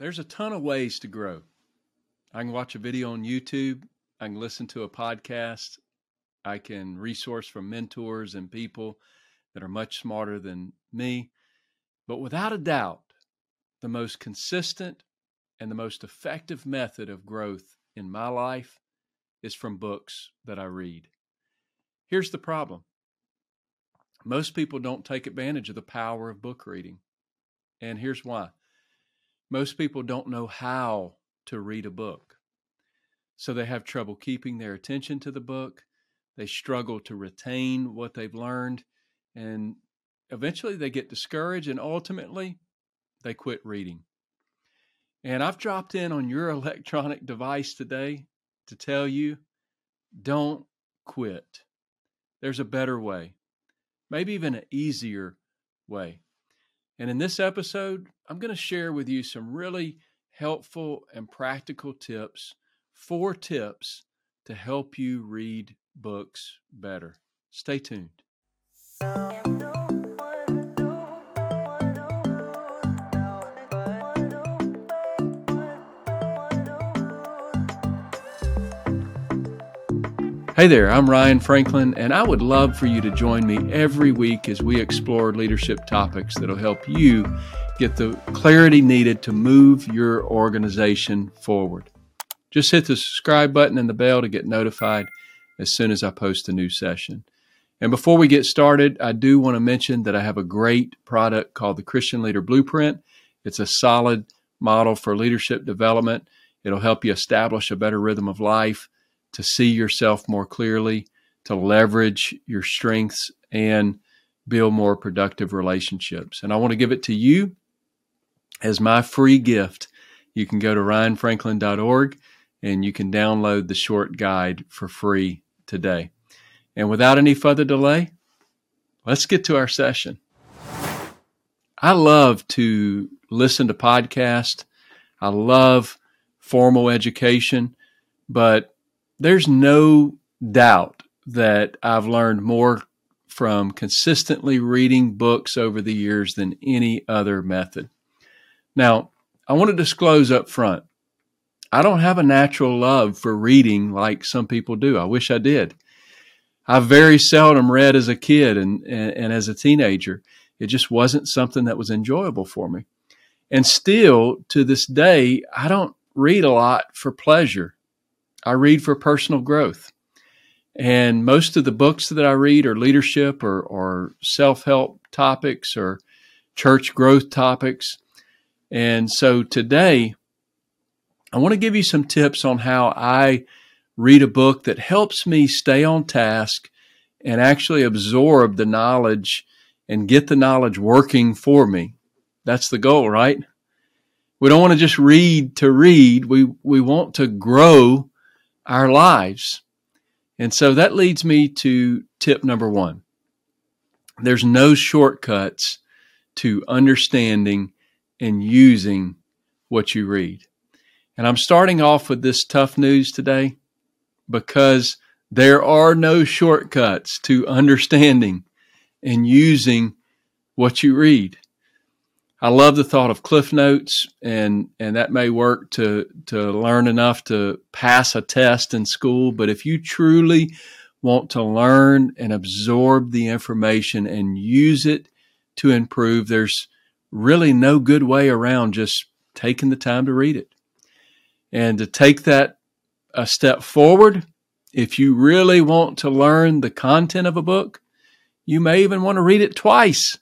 There's a ton of ways to grow. I can watch a video on YouTube, I can listen to a podcast, I can resource from mentors and people that are much smarter than me. But without a doubt, the most consistent and the most effective method of growth in my life is from books that I read. Here's the problem most people don't take advantage of the power of book reading. And here's why most people don't know how to read a book. So they have trouble keeping their attention to the book. They struggle to retain what they've learned. And eventually they get discouraged and ultimately they quit reading. And I've dropped in on your electronic device today to tell you don't quit. There's a better way, maybe even an easier way. And in this episode, I'm going to share with you some really helpful and practical tips, four tips to help you read books better. Stay tuned. Hey there, I'm Ryan Franklin, and I would love for you to join me every week as we explore leadership topics that'll help you get the clarity needed to move your organization forward. Just hit the subscribe button and the bell to get notified as soon as I post a new session. And before we get started, I do want to mention that I have a great product called the Christian Leader Blueprint. It's a solid model for leadership development. It'll help you establish a better rhythm of life to see yourself more clearly, to leverage your strengths, and build more productive relationships. And I want to give it to you as my free gift. You can go to ryanfranklin.org and you can download the short guide for free today. And without any further delay, let's get to our session. I love to listen to podcasts. I love formal education, but there's no doubt that I've learned more from consistently reading books over the years than any other method. Now, I want to disclose up front I don't have a natural love for reading like some people do. I wish I did. I very seldom read as a kid and, and, and, as a teenager. It just wasn't something that was enjoyable for me. And still to this day, I don't read a lot for pleasure. I read for personal growth. And most of the books that I read are leadership or, or self help topics or church growth topics. And so today, I want to give you some tips on how I read a book that helps me stay on task and actually absorb the knowledge and get the knowledge working for me. That's the goal, right? We don't want to just read to read. We, we want to grow our lives. And so that leads me to tip number one. There's no shortcuts to understanding and using what you read. And I'm starting off with this tough news today because there are no shortcuts to understanding and using what you read. I love the thought of cliff notes and and that may work to to learn enough to pass a test in school, but if you truly want to learn and absorb the information and use it to improve, there's really no good way around just taking the time to read it. And to take that a step forward, if you really want to learn the content of a book, you may even want to read it twice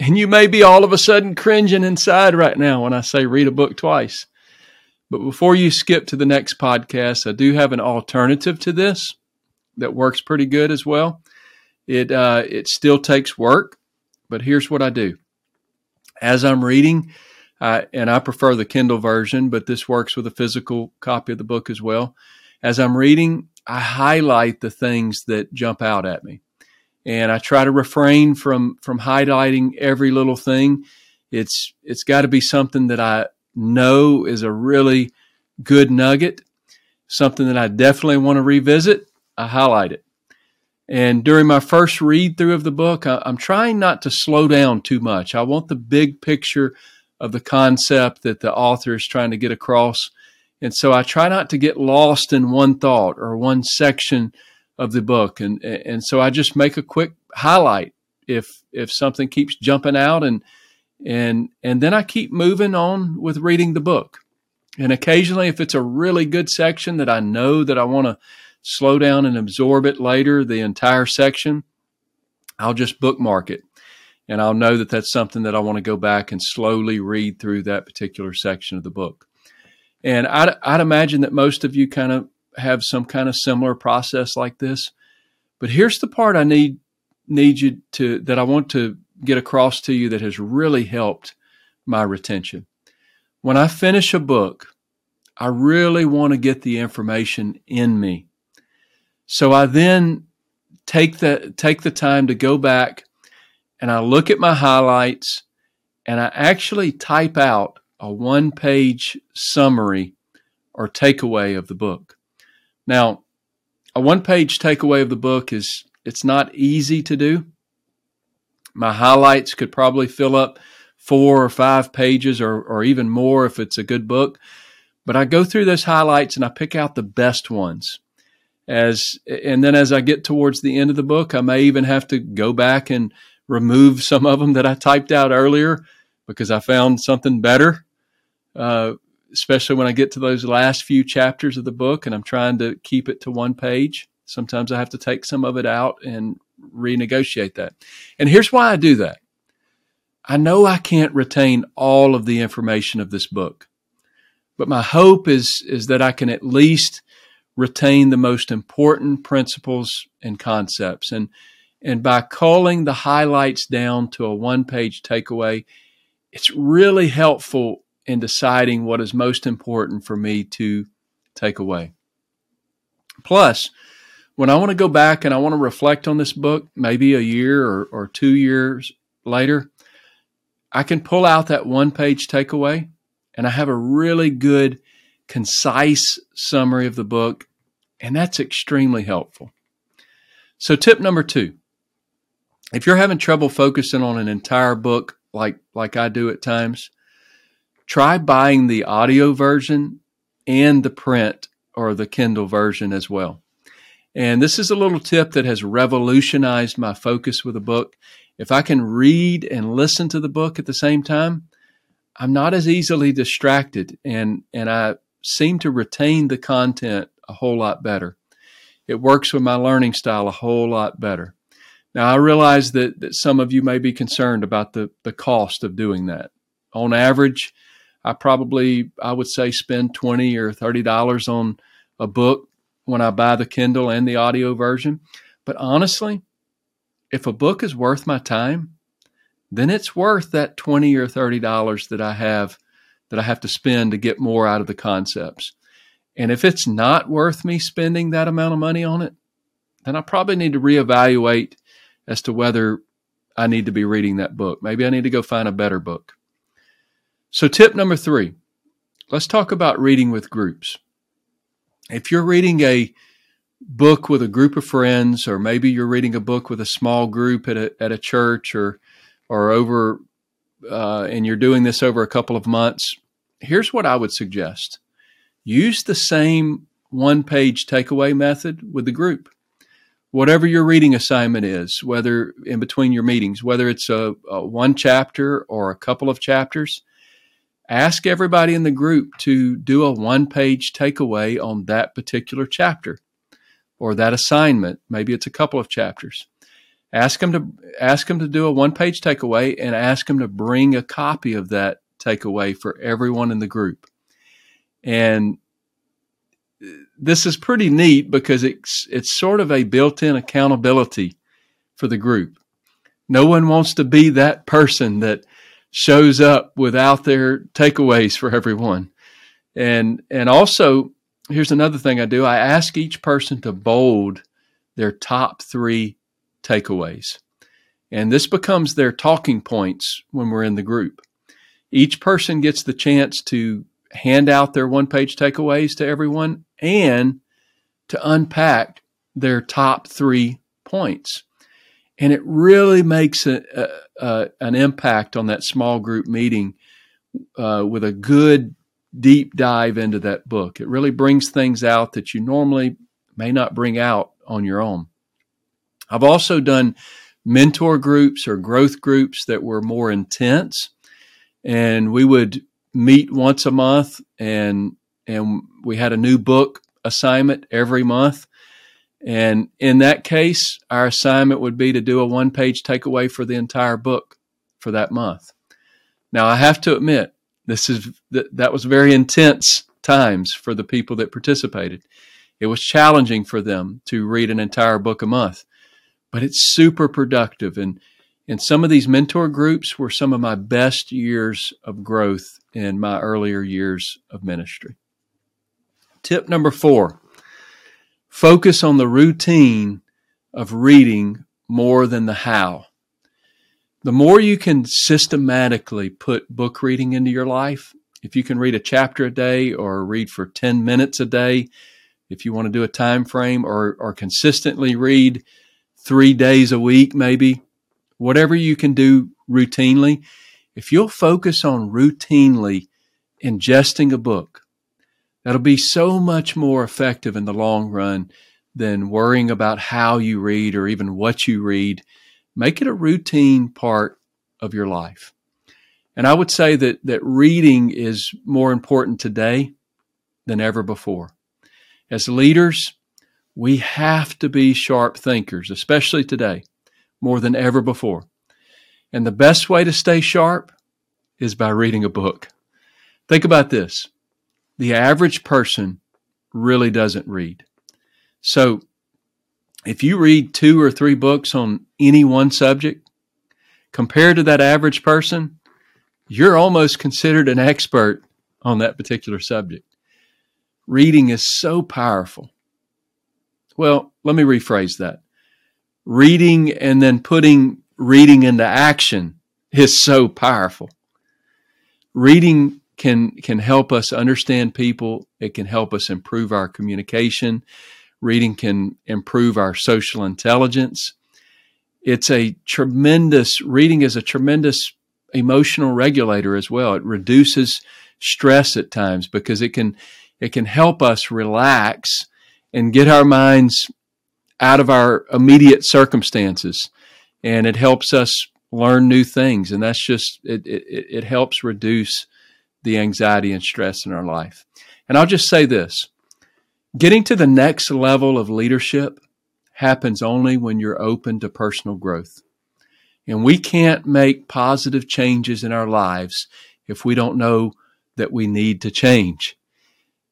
and you may be all of a sudden cringing inside right now when I say read a book twice. But before you skip to the next podcast, I do have an alternative to this that works pretty good as well. It uh, it still takes work, but here's what I do. As I'm reading, uh, and I prefer the Kindle version, but this works with a physical copy of the book as well. As I'm reading, I highlight the things that jump out at me and I try to refrain from from highlighting every little thing. It's it's got to be something that I know is a really good nugget, something that I definitely want to revisit. I highlight it. And during my first read through of the book, I, I'm trying not to slow down too much. I want the big picture of the concept that the author is trying to get across. And so I try not to get lost in one thought or one section of the book. And, and so I just make a quick highlight if, if something keeps jumping out and, and, and then I keep moving on with reading the book. And occasionally, if it's a really good section that I know that I want to slow down and absorb it later, the entire section, I'll just bookmark it. And I'll know that that's something that I want to go back and slowly read through that particular section of the book. And I'd, I'd imagine that most of you kind of have some kind of similar process like this. But here's the part I need need you to that I want to get across to you that has really helped my retention. When I finish a book, I really want to get the information in me. So I then take the take the time to go back and I look at my highlights and I actually type out a one page summary or takeaway of the book. Now, a one page takeaway of the book is it's not easy to do. My highlights could probably fill up four or five pages or, or even more if it's a good book. But I go through those highlights and I pick out the best ones. As and then as I get towards the end of the book, I may even have to go back and remove some of them that I typed out earlier because I found something better. Uh, especially when I get to those last few chapters of the book and I'm trying to keep it to one page. Sometimes I have to take some of it out and renegotiate that. And here's why I do that. I know I can't retain all of the information of this book, but my hope is, is that I can at least retain the most important principles and concepts. And, and by culling the highlights down to a one page takeaway, it's really helpful in deciding what is most important for me to take away. Plus, when I want to go back and I want to reflect on this book, maybe a year or, or two years later, I can pull out that one page takeaway and I have a really good, concise summary of the book, and that's extremely helpful. So, tip number two if you're having trouble focusing on an entire book like, like I do at times, try buying the audio version and the print or the Kindle version as well. And this is a little tip that has revolutionized my focus with a book. If I can read and listen to the book at the same time, I'm not as easily distracted and, and I seem to retain the content a whole lot better. It works with my learning style a whole lot better. Now, I realize that, that some of you may be concerned about the, the cost of doing that. On average, I probably, I would say, spend 20 or $30 on a book when I buy the Kindle and the audio version. But honestly, if a book is worth my time, then it's worth that 20 or $30 that I have that I have to spend to get more out of the concepts. And if it's not worth me spending that amount of money on it, then I probably need to reevaluate as to whether I need to be reading that book. Maybe I need to go find a better book. So, tip number three let's talk about reading with groups if you're reading a book with a group of friends, or maybe you're reading a book with a small group at a at a church, or or over, uh, and you're doing this over a couple of months, here's what I would suggest: use the same one page takeaway method with the group. Whatever your reading assignment is, whether in between your meetings, whether it's a, a one chapter or a couple of chapters, ask everybody in the group to do a one page takeaway on that particular chapter or that assignment. Maybe it's a couple of chapters. Ask them to ask them to do a one page takeaway and ask them to bring a copy of that takeaway for everyone in the group. And this is pretty neat because it's it's sort of a built-in accountability for the group. No one wants to be that person that shows up without their takeaways for everyone. And and also here's another thing I do. I ask each person to bold their top 3 takeaways. And this becomes their talking points when we're in the group. Each person gets the chance to hand out their one page takeaways to everyone and to unpack their top three points and it really makes a, a, a, an impact on that small group meeting uh, with a good deep dive into that book. It really brings things out that you normally may not bring out on your own. I've also done mentor groups or growth groups that were more intense, and we would meet once a month and and we had a new book assignment every month. And in that case, our assignment would be to do a one page takeaway for the entire book for that month. Now, I have to admit, this is that, was very intense times for the people that participated. It was challenging for them to read an entire book a month, but it's super productive. And, and some of these mentor groups were some of my best years of growth in my earlier years of ministry. Tip number four focus on the routine of reading more than the how. The more you can systematically put book reading into your life, if you can read a chapter a day or read for 10 minutes a day, if you want to do a time frame or, or consistently read three days a week, maybe, whatever you can do routinely, if you'll focus on routinely ingesting a book, that'll be so much more effective in the long run than worrying about how you read or even what you read Make it a routine part of your life. And I would say that, that reading is more important today than ever before. As leaders, we have to be sharp thinkers, especially today, more than ever before. And the best way to stay sharp is by reading a book. Think about this the average person really doesn't read. So if you read two or three books on any one subject, compared to that average person, you're almost considered an expert on that particular subject. Reading is so powerful. Well, let me rephrase that. Reading and then putting reading into action is so powerful. Reading can can help us understand people. It can help us improve our communication. Reading can improve our social intelligence. It's a tremendous, reading is a tremendous emotional regulator as well. It reduces stress at times because it can, it can help us relax and get our minds out of our immediate circumstances. And it helps us learn new things. And that's just, it, it, it helps reduce the anxiety and stress in our life. And I'll just say this Getting to the next level of leadership happens only when you're open to personal growth. And we can't make positive changes in our lives if we don't know that we need to change.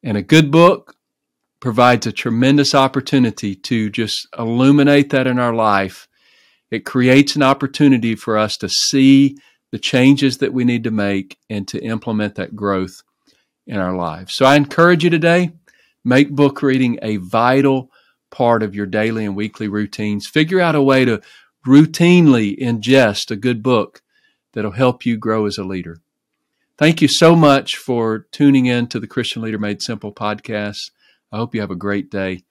And a good book provides a tremendous opportunity to just illuminate that in our life. It creates an opportunity for us to see the changes that we need to make and to implement that growth in our lives. So I encourage you today Make book reading a vital part of your daily and weekly routines. Figure out a way to routinely ingest a good book that'll help you grow as a leader. Thank you so much for tuning in to the Christian Leader Made Simple podcast. I hope you have a great day.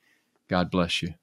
God bless you.